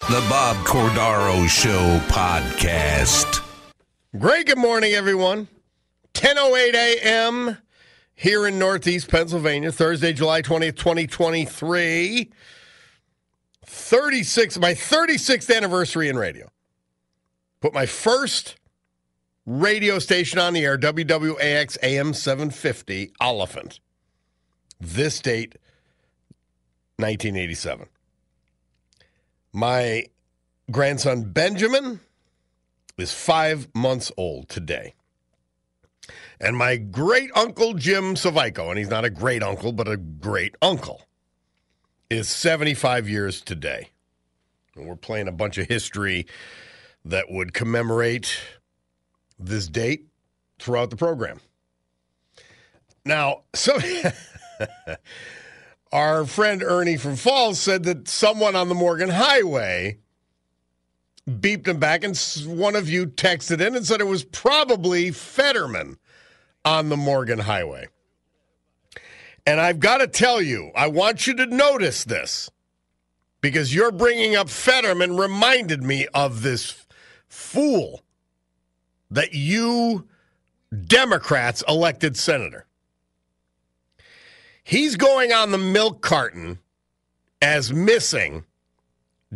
The Bob Cordaro Show podcast. Great good morning, everyone. 10.08 a.m. here in Northeast Pennsylvania, Thursday, July 20th, 2023. 36, my 36th anniversary in radio. Put my first radio station on the air, WWAX AM 750, Olyphant. This date, 1987. My grandson Benjamin is five months old today. And my great uncle Jim Savico, and he's not a great uncle, but a great uncle, is 75 years today. And we're playing a bunch of history that would commemorate this date throughout the program. Now, so our friend Ernie from Falls said that someone on the Morgan Highway beeped him back, and one of you texted in and said it was probably Fetterman on the Morgan Highway. And I've got to tell you, I want you to notice this because you're bringing up Fetterman reminded me of this fool that you Democrats elected senator. He's going on the milk carton as missing,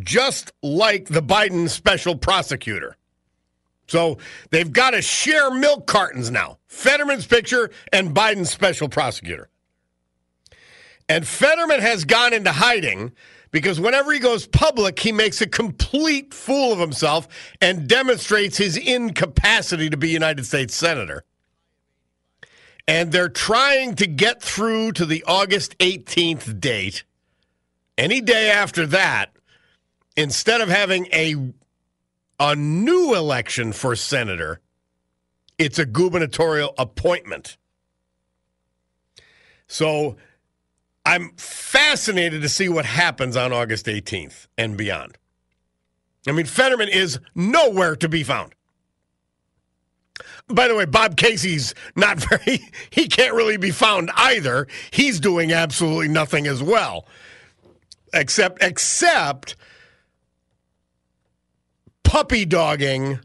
just like the Biden special prosecutor. So they've got to share milk cartons now Fetterman's picture and Biden's special prosecutor. And Fetterman has gone into hiding because whenever he goes public, he makes a complete fool of himself and demonstrates his incapacity to be United States Senator. And they're trying to get through to the August 18th date. Any day after that, instead of having a, a new election for senator, it's a gubernatorial appointment. So I'm fascinated to see what happens on August 18th and beyond. I mean, Fetterman is nowhere to be found. By the way, Bob Casey's not very, he can't really be found either. He's doing absolutely nothing as well. Except, except puppy dogging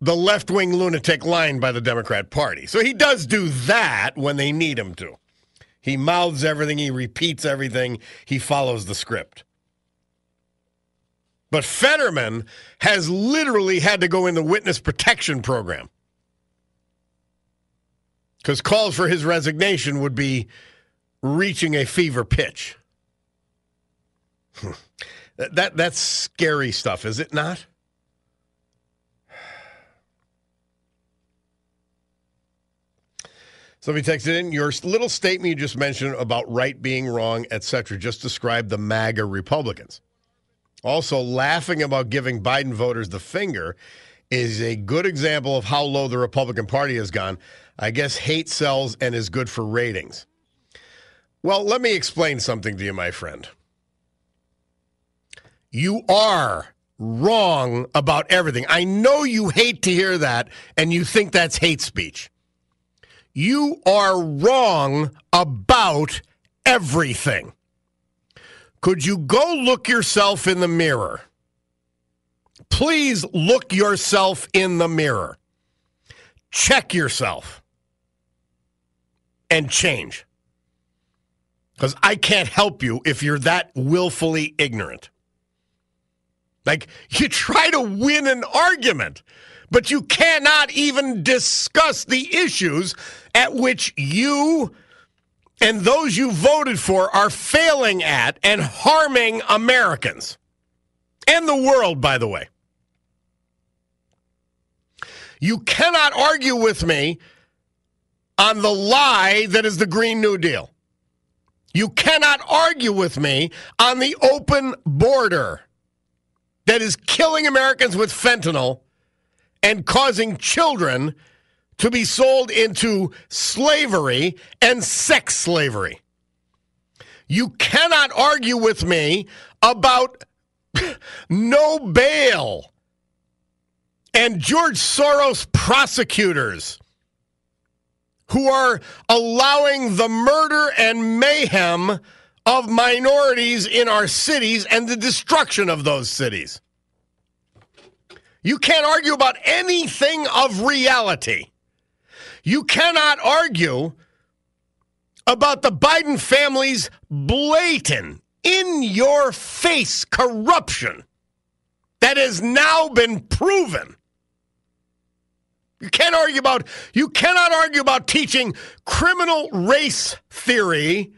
the left wing lunatic line by the Democrat Party. So he does do that when they need him to. He mouths everything, he repeats everything, he follows the script. But Fetterman has literally had to go in the witness protection program. Because calls for his resignation would be reaching a fever pitch. that, that's scary stuff, is it not? Somebody texted in your little statement you just mentioned about right being wrong, etc. Just described the MAGA Republicans. Also, laughing about giving Biden voters the finger is a good example of how low the Republican Party has gone. I guess hate sells and is good for ratings. Well, let me explain something to you, my friend. You are wrong about everything. I know you hate to hear that and you think that's hate speech. You are wrong about everything. Could you go look yourself in the mirror? Please look yourself in the mirror. Check yourself and change. Because I can't help you if you're that willfully ignorant. Like, you try to win an argument, but you cannot even discuss the issues at which you and those you voted for are failing at and harming Americans and the world, by the way. You cannot argue with me on the lie that is the Green New Deal. You cannot argue with me on the open border that is killing Americans with fentanyl and causing children to be sold into slavery and sex slavery. You cannot argue with me about no bail and George Soros prosecutors who are allowing the murder and mayhem of minorities in our cities and the destruction of those cities. You can't argue about anything of reality. You cannot argue about the Biden family's blatant, in your face corruption that has now been proven. You can't argue about you cannot argue about teaching criminal race theory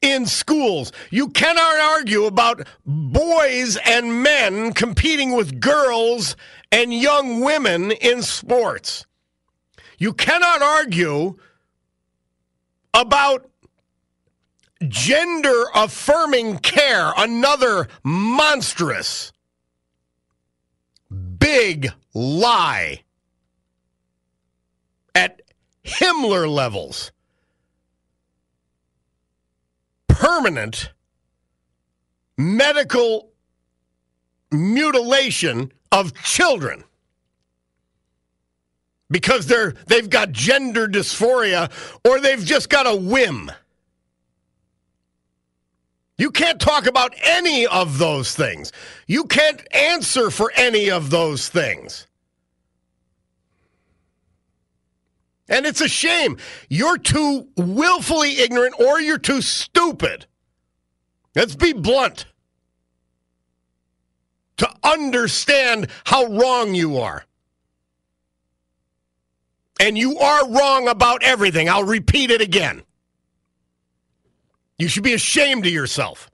in schools. You cannot argue about boys and men competing with girls and young women in sports. You cannot argue about gender affirming care, another monstrous, big lie at Himmler levels. Permanent medical mutilation of children because they're they've got gender dysphoria or they've just got a whim. You can't talk about any of those things. You can't answer for any of those things. And it's a shame. You're too willfully ignorant or you're too stupid. Let's be blunt. To understand how wrong you are. And you are wrong about everything. I'll repeat it again. You should be ashamed of yourself.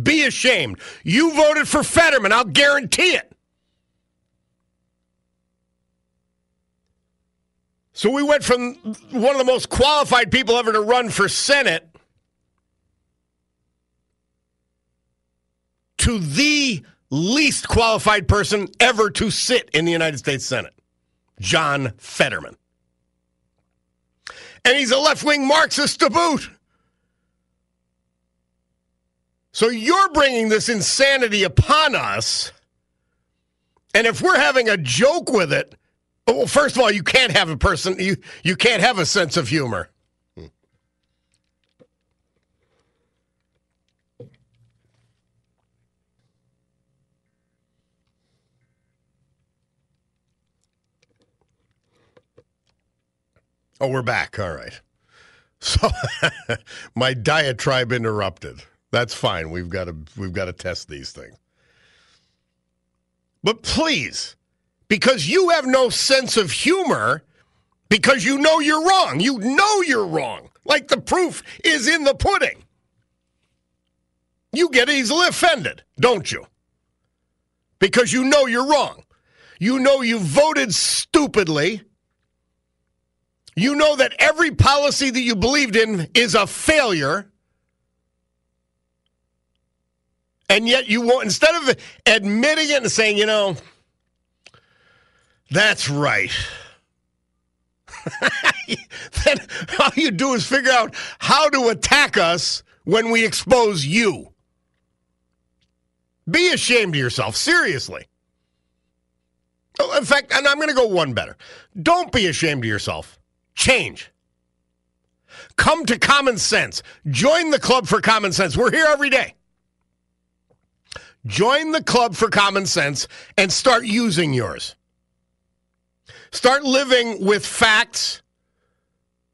Be ashamed. You voted for Fetterman. I'll guarantee it. So we went from one of the most qualified people ever to run for Senate to the least qualified person ever to sit in the United States Senate, John Fetterman. And he's a left wing Marxist to boot. So you're bringing this insanity upon us. And if we're having a joke with it, well, first of all, you can't have a person, you, you can't have a sense of humor. Oh, we're back. All right. So my diatribe interrupted. That's fine. We've got to we've got to test these things. But please, because you have no sense of humor, because you know you're wrong. You know you're wrong. Like the proof is in the pudding. You get easily offended, don't you? Because you know you're wrong. You know you voted stupidly. You know that every policy that you believed in is a failure. And yet you won't, instead of admitting it and saying, you know, that's right. then all you do is figure out how to attack us when we expose you. Be ashamed of yourself, seriously. Oh, in fact, and I'm going to go one better. Don't be ashamed of yourself. Change. Come to common sense. Join the club for common sense. We're here every day. Join the club for common sense and start using yours. Start living with facts.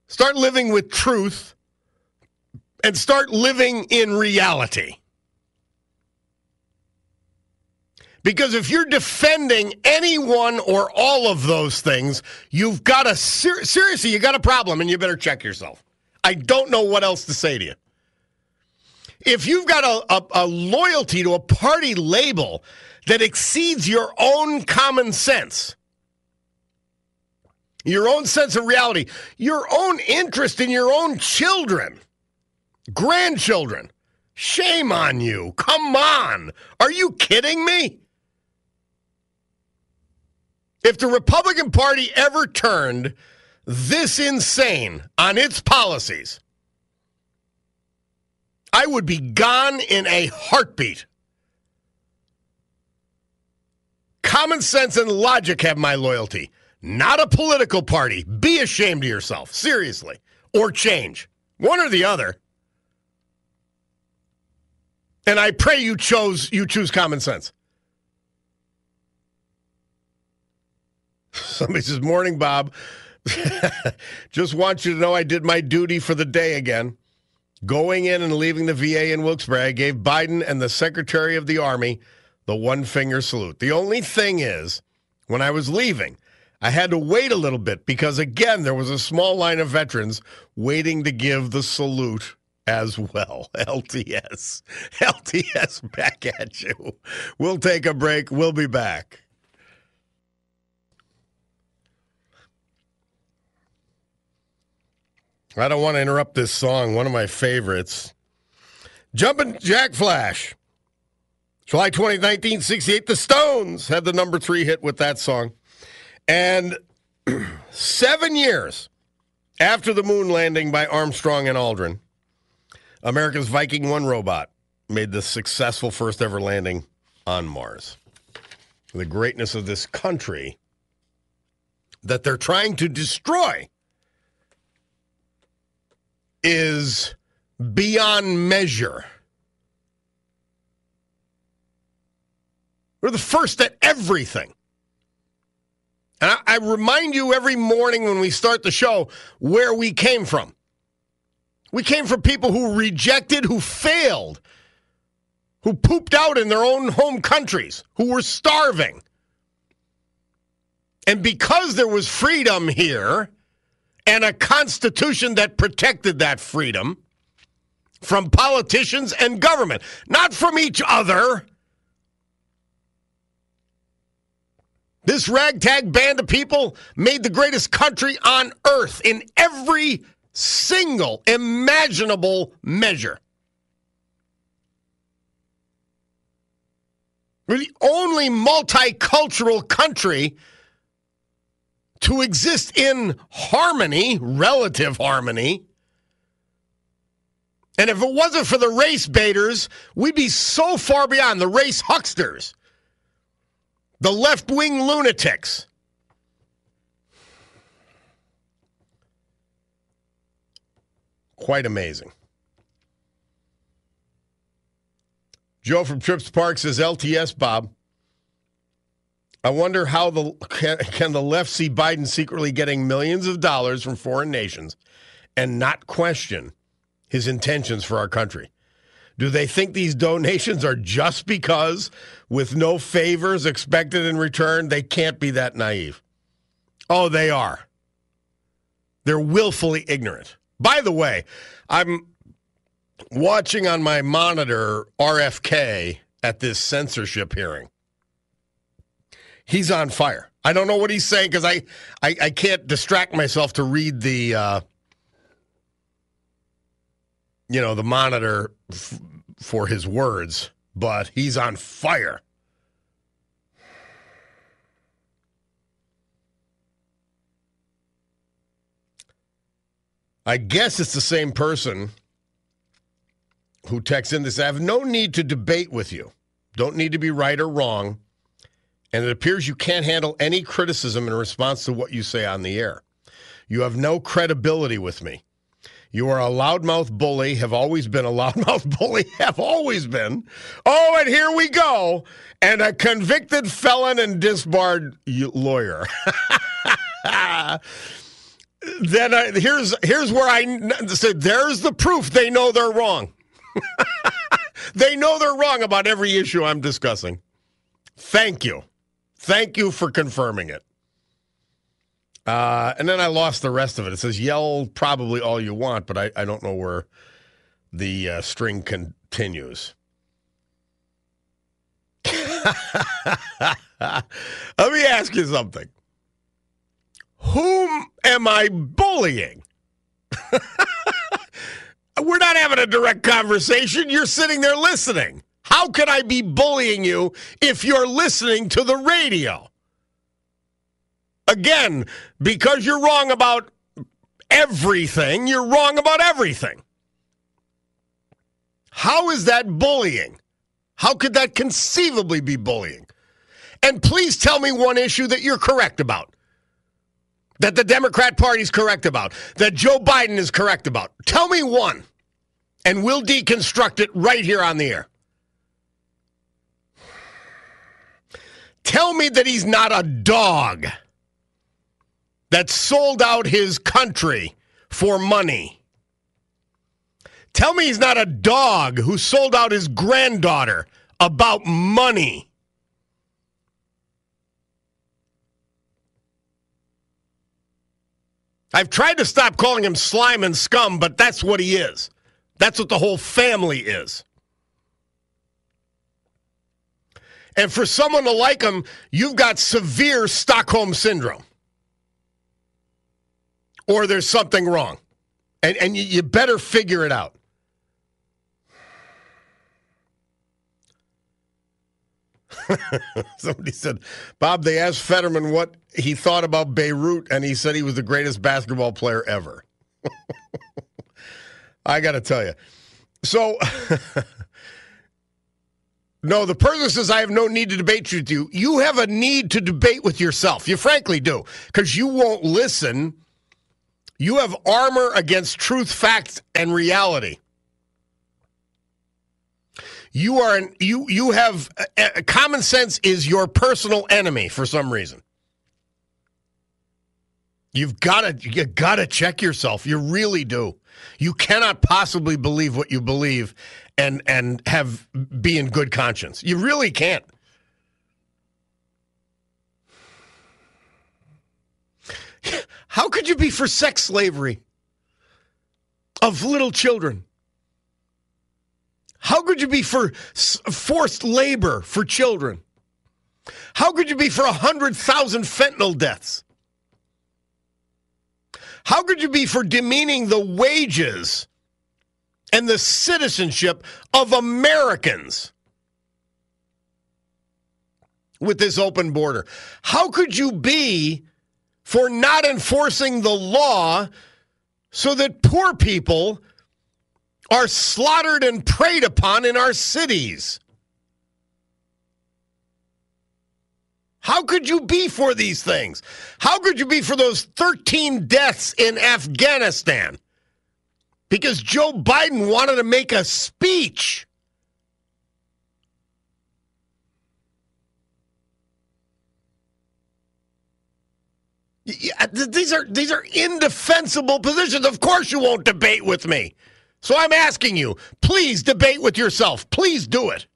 Start living with truth. And start living in reality. Because if you're defending any one or all of those things, you've got a ser- seriously, you got a problem and you better check yourself. I don't know what else to say to you. If you've got a, a, a loyalty to a party label that exceeds your own common sense, your own sense of reality, your own interest in your own children, grandchildren, shame on you. Come on. Are you kidding me? If the Republican Party ever turned this insane on its policies, I would be gone in a heartbeat. Common sense and logic have my loyalty, not a political party. Be ashamed of yourself, seriously, or change. One or the other. And I pray you chose you choose common sense. Somebody says, Morning, Bob. Just want you to know I did my duty for the day again. Going in and leaving the VA in Wilkes-Barre, gave Biden and the Secretary of the Army the one finger salute. The only thing is, when I was leaving, I had to wait a little bit because, again, there was a small line of veterans waiting to give the salute as well. LTS. LTS back at you. We'll take a break. We'll be back. I don't want to interrupt this song, one of my favorites. Jumpin' Jack Flash. July 20, 1968, the Stones had the number three hit with that song. And seven years after the moon landing by Armstrong and Aldrin, America's Viking 1 robot made the successful first ever landing on Mars. The greatness of this country that they're trying to destroy is beyond measure. We're the first at everything. And I, I, remind you every morning when we start the show where we came from. We came from people who rejected, who failed, who pooped out in their own home countries, who were starving. And because there was freedom here, and a constitution that protected that freedom from politicians and government, not from each other. This ragtag band of people made the greatest country on earth in every single imaginable measure. We're the only multicultural country to exist in harmony, relative harmony. And if it wasn't for the race baiters, we'd be so far beyond the race hucksters, the left wing lunatics. Quite amazing. Joe from Trips Park says LTS, Bob. I wonder how the can, can, the left see Biden secretly getting millions of dollars from foreign nations and not question his intentions for our country. Do they think these donations are just because, with no favors expected in return, they can't be that naive? Oh, they are. They're willfully ignorant. By the way, I'm watching on my monitor RFK at this censorship hearing he's on fire. I don't know what he's saying because I, I, I can't distract myself to read the uh, you know the monitor f- for his words, but he's on fire. I guess it's the same person who texts in this. I have no need to debate with you. Don't need to be right or wrong and it appears you can't handle any criticism in response to what you say on the air. You have no credibility with me. You are a loudmouth bully, have always been a loudmouth bully, have always been. Oh, and here we go. And a convicted felon and disbarred lawyer. then I, here's here's where I said there's the proof they know they're wrong. they know they're wrong about every issue I'm discussing. Thank you. Thank you for confirming it. Uh, and then I lost the rest of it. It says yell probably all you want, but I, I don't know where the uh, string continues. Let me ask you something. Whom am I bullying? We're not having a direct conversation. You're sitting there listening. How could I be bullying you if you're listening to the radio? Again, because you're wrong about everything, you're wrong about everything. How is that bullying? How could that conceivably be bullying? And please tell me one issue that you're correct about. That the Democrat Party's correct about. That Joe Biden is correct about. Tell me one. And we'll deconstruct it right here on the air. Tell me that he's not a dog that sold out his country for money. Tell me he's not a dog who sold out his granddaughter about money. I've tried to stop calling him slime and scum, but that's what he is. That's what the whole family is. And for someone to like him, you've got severe Stockholm syndrome. Or there's something wrong. And, and you, you better figure it out. Somebody said, Bob, they asked Fetterman what he thought about Beirut, and he said he was the greatest basketball player ever. I got to tell you. So, no, the person says, I have no need to debate with you. You have a need to debate with yourself. You frankly do, because you won't listen. You have armor against truth, facts, and reality. You are an, you you have uh, common sense is your personal enemy for some reason. You've got to you got to check yourself. You really do. You cannot possibly believe what you believe and and have be in good conscience. You really can't. How could you be for sex slavery of little children? How could you be for forced labor for children? How could you be for 100,000 fentanyl deaths? How could you be for demeaning the wages and the citizenship of Americans with this open border? How could you be for not enforcing the law so that poor people are slaughtered and preyed upon in our cities. How could you be for these things? How could you be for those 13 deaths in Afghanistan? Because Joe Biden wanted to make a speech. Uh, these are these are indefensible positions. Of course you won't debate with me. So I'm asking you, please debate with yourself. Please do it.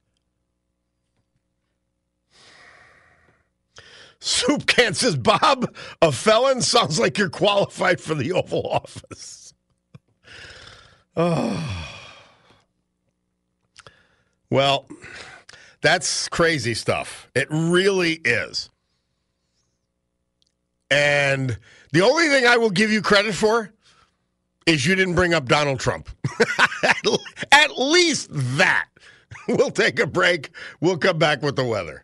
Soup can says, Bob, a felon sounds like you're qualified for the Oval Office. Oh. Well, that's crazy stuff. It really is. And the only thing I will give you credit for is you didn't bring up Donald Trump. At least that. We'll take a break. We'll come back with the weather.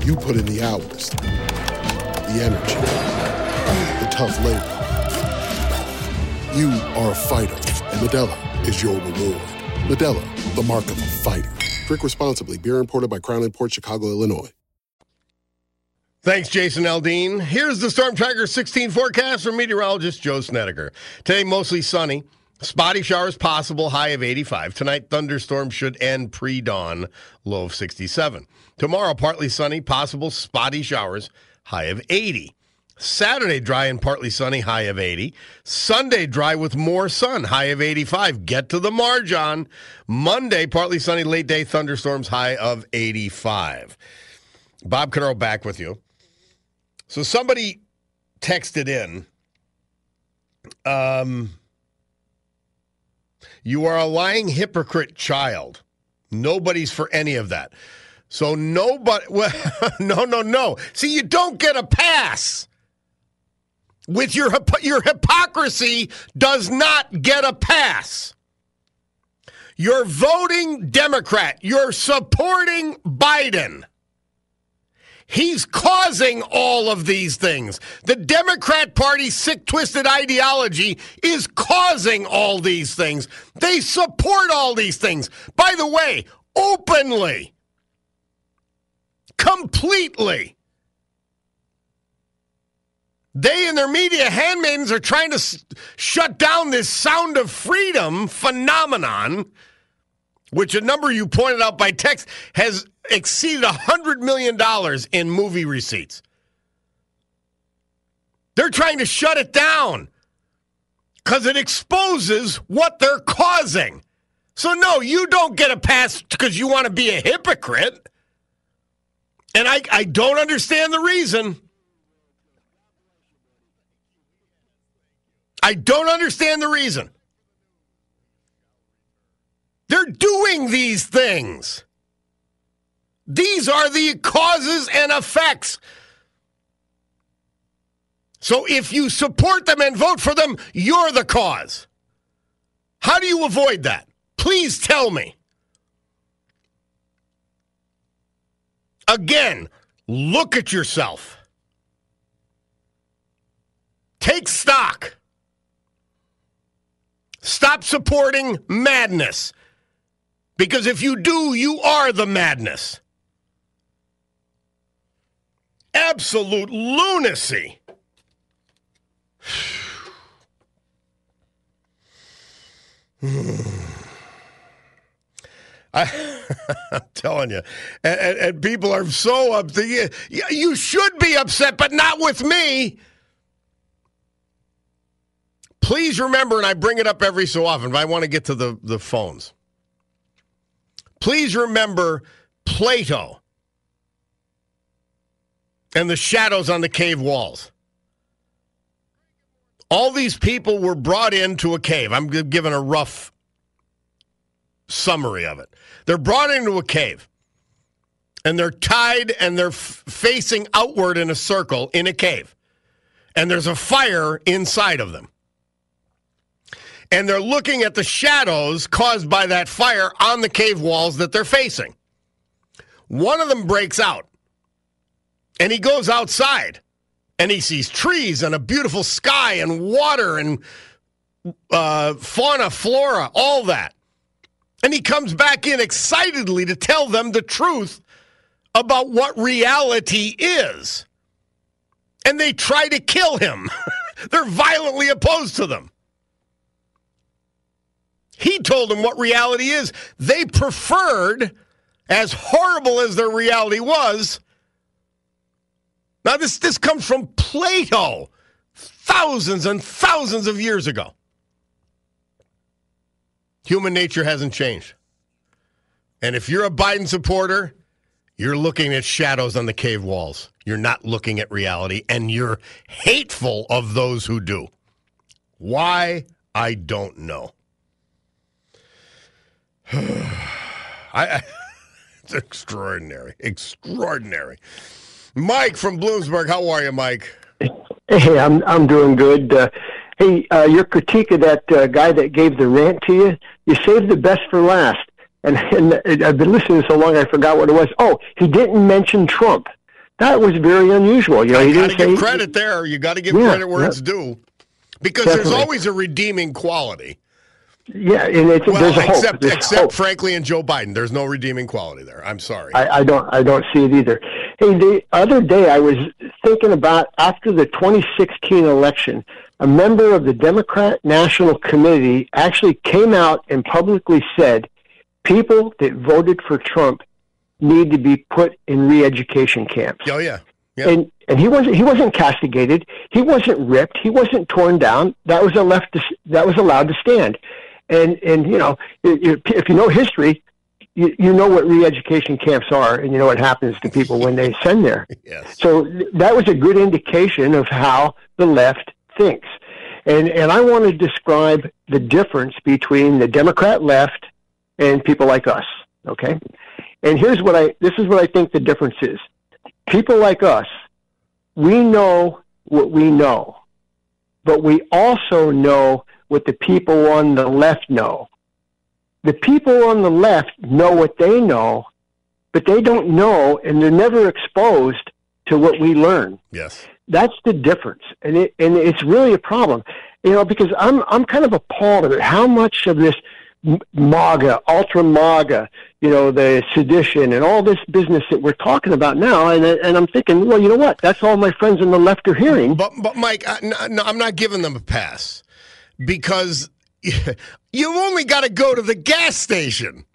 You put in the hours, the energy, the tough labor. You are a fighter, and Modelo is your reward. Modelo, the mark of a fighter. Drink responsibly. Beer imported by Crown Port Chicago, Illinois. Thanks, Jason Aldean. Here's the Storm Tracker 16 forecast from meteorologist Joe Snedeker. Today, mostly sunny. Spotty showers possible, high of 85. Tonight, thunderstorms should end pre dawn, low of 67. Tomorrow, partly sunny, possible spotty showers, high of 80. Saturday, dry and partly sunny, high of 80. Sunday, dry with more sun, high of 85. Get to the margin. Monday, partly sunny, late day thunderstorms, high of 85. Bob Cordaro back with you. So somebody texted in. Um, you are a lying hypocrite child. Nobody's for any of that. So nobody. Well, no, no, no. See, you don't get a pass. With your your hypocrisy does not get a pass. You're voting Democrat. You're supporting Biden. He's causing all of these things. The Democrat Party's sick, twisted ideology is causing all these things. They support all these things. By the way, openly, completely. They and their media handmaidens are trying to s- shut down this sound of freedom phenomenon, which a number you pointed out by text has exceeded $100 million in movie receipts. They're trying to shut it down because it exposes what they're causing. So, no, you don't get a pass because you want to be a hypocrite. And I, I don't understand the reason. I don't understand the reason. They're doing these things. These are the causes and effects. So if you support them and vote for them, you're the cause. How do you avoid that? Please tell me. Again, look at yourself. Take stock. Stop supporting madness. Because if you do, you are the madness. Absolute lunacy. Hmm. I, am telling you, and, and, and, people are so upset. You, should be upset, but not with me. Please remember, and I bring it up every so often, but I want to get to the, the phones. Please remember Plato and the shadows on the cave walls. All these people were brought into a cave. I'm giving a rough summary of it. They're brought into a cave and they're tied and they're f- facing outward in a circle in a cave. And there's a fire inside of them. And they're looking at the shadows caused by that fire on the cave walls that they're facing. One of them breaks out and he goes outside and he sees trees and a beautiful sky and water and uh, fauna, flora, all that. And he comes back in excitedly to tell them the truth about what reality is. And they try to kill him. They're violently opposed to them. He told them what reality is. They preferred, as horrible as their reality was. Now, this, this comes from Plato thousands and thousands of years ago. Human nature hasn't changed. And if you're a Biden supporter, you're looking at shadows on the cave walls. You're not looking at reality, and you're hateful of those who do. Why? I don't know. I, I, it's extraordinary, extraordinary. Mike from Bloomsburg, how are you, Mike? Hey, I'm I'm doing good. Uh, hey, uh, your critique of that uh, guy that gave the rant to you, you saved the best for last. And, and I've been listening so long, I forgot what it was. Oh, he didn't mention Trump. That was very unusual. You know, you got to give credit there. You got to give yeah, credit where yeah. it's due, because Definitely. there's always a redeeming quality. Yeah, and it's, well, there's a except, hope. There's except hope. frankly, in Joe Biden, there's no redeeming quality there. I'm sorry. I, I don't. I don't see it either. Hey, the other day I was thinking about after the 2016 election, a member of the Democrat National Committee actually came out and publicly said, people that voted for Trump need to be put in re-education camps. Oh yeah. Yeah. And and he wasn't he wasn't castigated. He wasn't ripped. He wasn't torn down. That was a left. To, that was allowed to stand. And and you know if you know history, you, you know what re-education camps are, and you know what happens to people when they send there. yes. So that was a good indication of how the left thinks. And and I want to describe the difference between the Democrat left and people like us. Okay. And here's what I this is what I think the difference is. People like us, we know what we know, but we also know what the people on the left know. The people on the left know what they know, but they don't know and they're never exposed to what we learn. Yes. That's the difference. And it and it's really a problem. You know, because I'm I'm kind of appalled at how much of this MAGA, ultra MAGA, you know, the sedition and all this business that we're talking about now. And, and I'm thinking, well, you know what? That's all my friends on the left are hearing. But, but Mike, I, no, I'm not giving them a pass because you've only got to go to the gas station.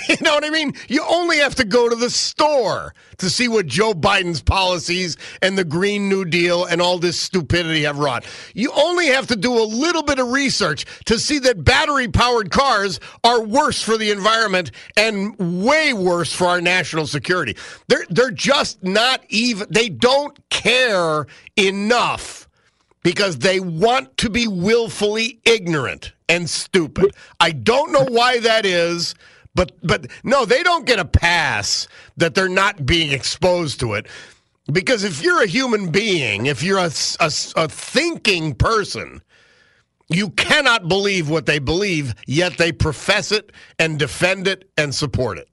You know what I mean? You only have to go to the store to see what Joe Biden's policies and the Green New Deal and all this stupidity have wrought. You only have to do a little bit of research to see that battery powered cars are worse for the environment and way worse for our national security. They're, they're just not even, they don't care enough because they want to be willfully ignorant and stupid. I don't know why that is. But but no, they don't get a pass that they're not being exposed to it. Because if you're a human being, if you're a, a, a thinking person, you cannot believe what they believe, yet they profess it and defend it and support it.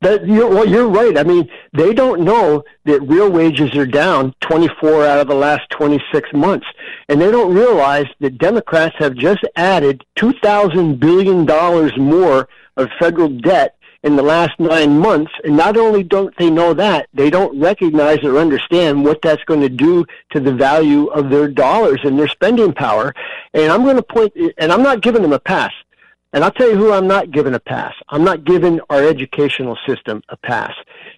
That you're, well, you're right. I mean, they don't know that real wages are down 24 out of the last 26 months, and they don't realize that Democrats have just added 2,000 billion dollars more of federal debt in the last nine months. And not only don't they know that, they don't recognize or understand what that's going to do to the value of their dollars and their spending power. And I'm going to point, and I'm not giving them a pass. And I'll tell you who I'm not giving a pass. I'm not giving our educational system a pass.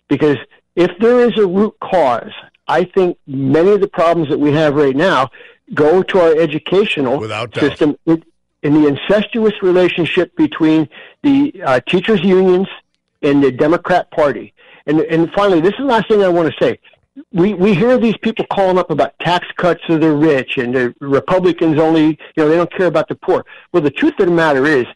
Because if there is a root cause, I think many of the problems that we have right now go to our educational system. It, in the incestuous relationship between the uh, teachers' unions and the Democrat Party. And, and finally, this is the last thing I want to say. We, we hear these people calling up about tax cuts to the rich and the Republicans only, you know, they don't care about the poor. Well, the truth of the matter is,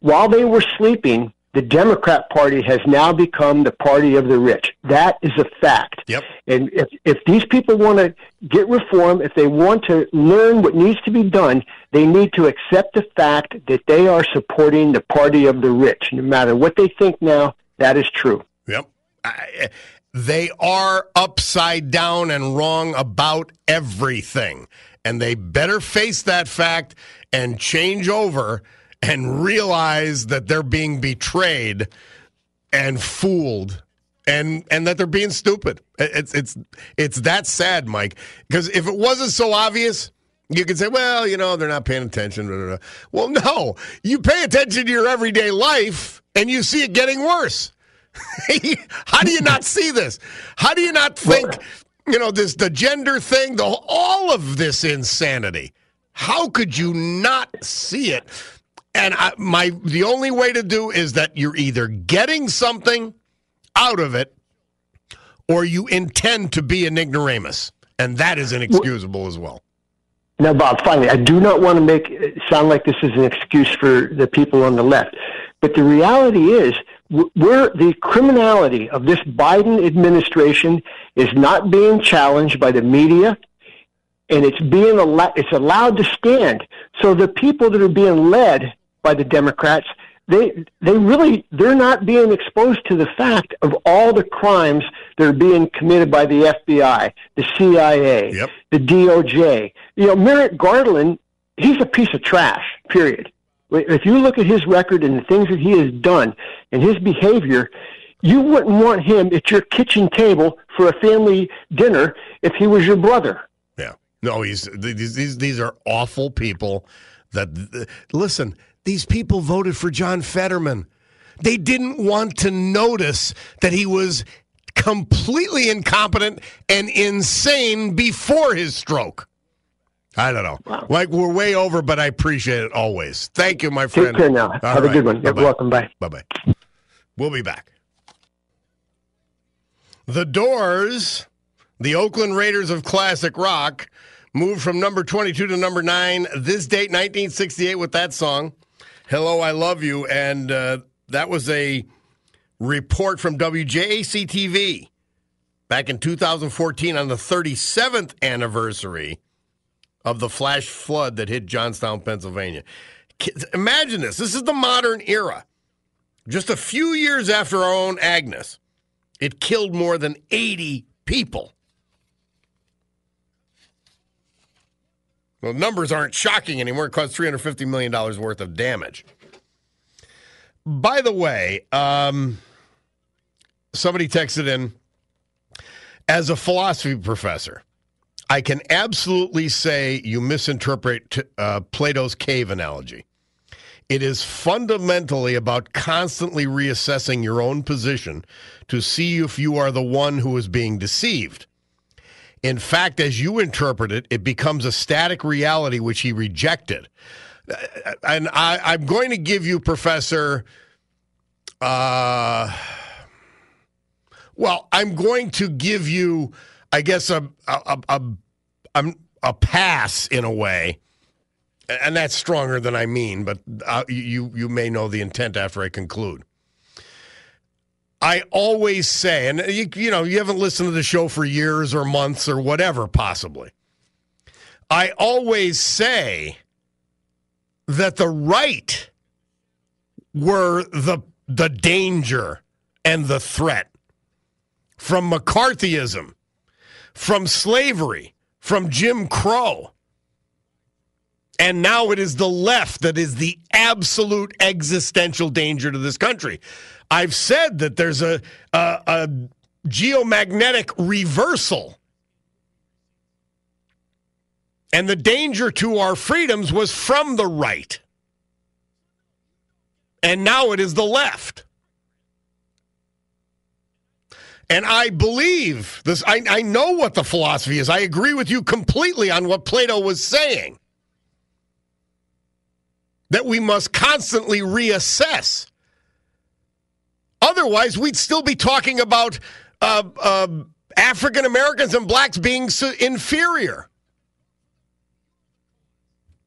while they were sleeping, the Democrat Party has now become the party of the rich. That is a fact. Yep. And if, if these people want to get reform, if they want to learn what needs to be done, they need to accept the fact that they are supporting the party of the rich. No matter what they think now, that is true. Yep. I, they are upside down and wrong about everything. And they better face that fact and change over and realize that they're being betrayed and fooled and and that they're being stupid. It's it's it's that sad, Mike. Because if it wasn't so obvious, You could say, well, you know, they're not paying attention. Blah, blah, blah. Well, no, you pay attention to your everyday life and you see it getting worse. How do you not see this? How do you not think, you know, this the gender thing, the all of this insanity? How could you not see it? And I, my the only way to do is that you're either getting something out of it or you intend to be an ignoramus, and that is inexcusable as well. Now, Bob, finally, I do not want to make it sound like this is an excuse for the people on the left, but the reality is, we're, the criminality of this Biden administration is not being challenged by the media, and it's being it's allowed to stand. So the people that are being led by the Democrats they they really they're not being exposed to the fact of all the crimes that are being committed by the FBI, the CIA, yep. the DOJ. You know, Merrick Garland, he's a piece of trash. Period. If you look at his record and the things that he has done and his behavior, you wouldn't want him at your kitchen table for a family dinner if he was your brother. Yeah. No, he's these these, these are awful people that listen, these people voted for John Fetterman. They didn't want to notice that he was completely incompetent and insane before his stroke. I don't know. Wow. Like we're way over, but I appreciate it always. Thank you, my friend. Take care now. All Have right. a good one. You're welcome. Bye. Bye bye. We'll be back. The Doors, the Oakland Raiders of classic rock, moved from number 22 to number 9 this date 1968 with that song. Hello, I love you. And uh, that was a report from WJAC TV back in 2014 on the 37th anniversary of the flash flood that hit Johnstown, Pennsylvania. Imagine this. This is the modern era. Just a few years after our own Agnes, it killed more than 80 people. Well, numbers aren't shocking anymore. It caused $350 million worth of damage. By the way, um, somebody texted in as a philosophy professor, I can absolutely say you misinterpret uh, Plato's cave analogy. It is fundamentally about constantly reassessing your own position to see if you are the one who is being deceived. In fact, as you interpret it, it becomes a static reality which he rejected. And I, am going to give you, Professor. Uh, well, I'm going to give you, I guess, a a, a, a, a pass in a way, and that's stronger than I mean. But uh, you you may know the intent after I conclude. I always say, and you, you know, you haven't listened to the show for years or months or whatever, possibly. I always say that the right were the the danger and the threat from McCarthyism, from slavery, from Jim Crow. And now it is the left that is the absolute existential danger to this country. I've said that there's a, a, a geomagnetic reversal. And the danger to our freedoms was from the right. And now it is the left. And I believe this, I, I know what the philosophy is. I agree with you completely on what Plato was saying. That we must constantly reassess Otherwise, we'd still be talking about uh, uh, African Americans and blacks being inferior.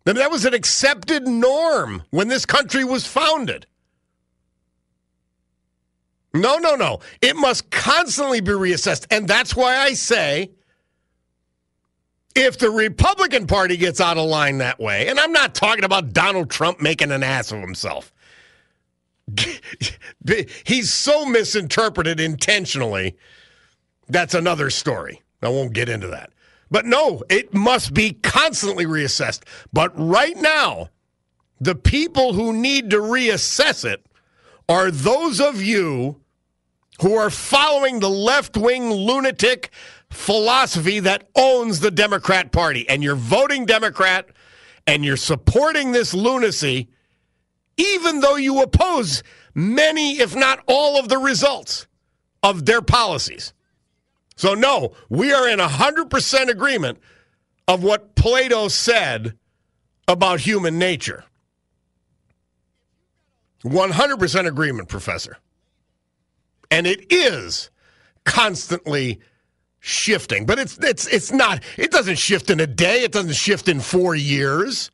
And that was an accepted norm when this country was founded. No, no, no. It must constantly be reassessed. And that's why I say if the Republican Party gets out of line that way, and I'm not talking about Donald Trump making an ass of himself, he's so misinterpreted intentionally. That's another story. I won't get into that. But no, it must be constantly reassessed. But right now, the people who need to reassess it are those of you who are following the left wing lunatic philosophy that owns the Democrat Party. And you're voting Democrat and you're supporting this lunacy, even though you oppose many, if not all, of the results of their policies. So, no, we are in 100% agreement of what Plato said about human nature. 100% agreement, Professor. And it is constantly shifting, but it's it's it's not it doesn't shift in a day, it doesn't shift in 4 years.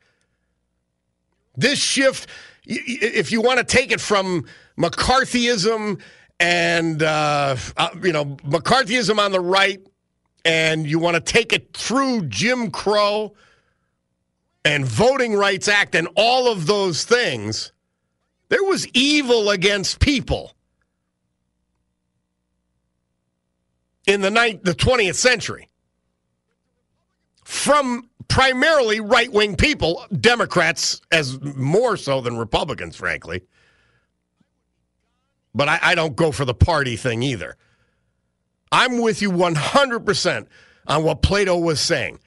This shift if you want to take it from McCarthyism and uh, uh, you know McCarthyism on the right, and you want to take it through Jim Crow and Voting Rights Act and all of those things, there was evil against people in the ninth, the 20th century. From primarily right wing people, Democrats as more so than Republicans, frankly. But I, I, don't go for the party thing either. I'm with you 100% on what Plato was saying.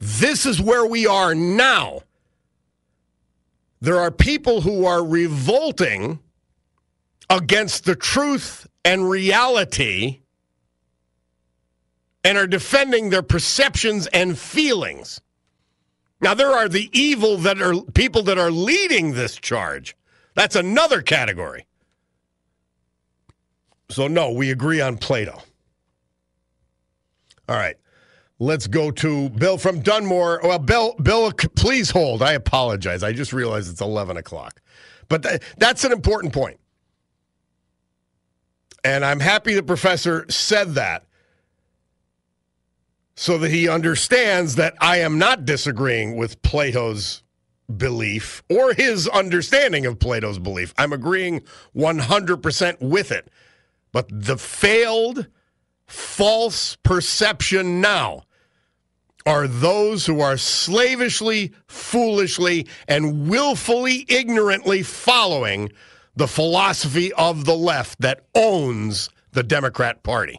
This is where we are now. There are people who are revolting against the truth and reality and are defending their perceptions and feelings. Now, there are the evil that are people that are leading this charge. That's another category. So, no, we agree on Plato. All right. Let's go to Bill from Dunmore. Well, Bill, Bill, please hold. I apologize. I just realized it's 11 o'clock. But th- that's an important point. And I'm happy the professor said that so that he understands that I am not disagreeing with Plato's belief or his understanding of Plato's belief. I'm agreeing 100% with it. But the failed, false perception now are those who are slavishly, foolishly, and willfully ignorantly following the philosophy of the left that owns the Democrat Party.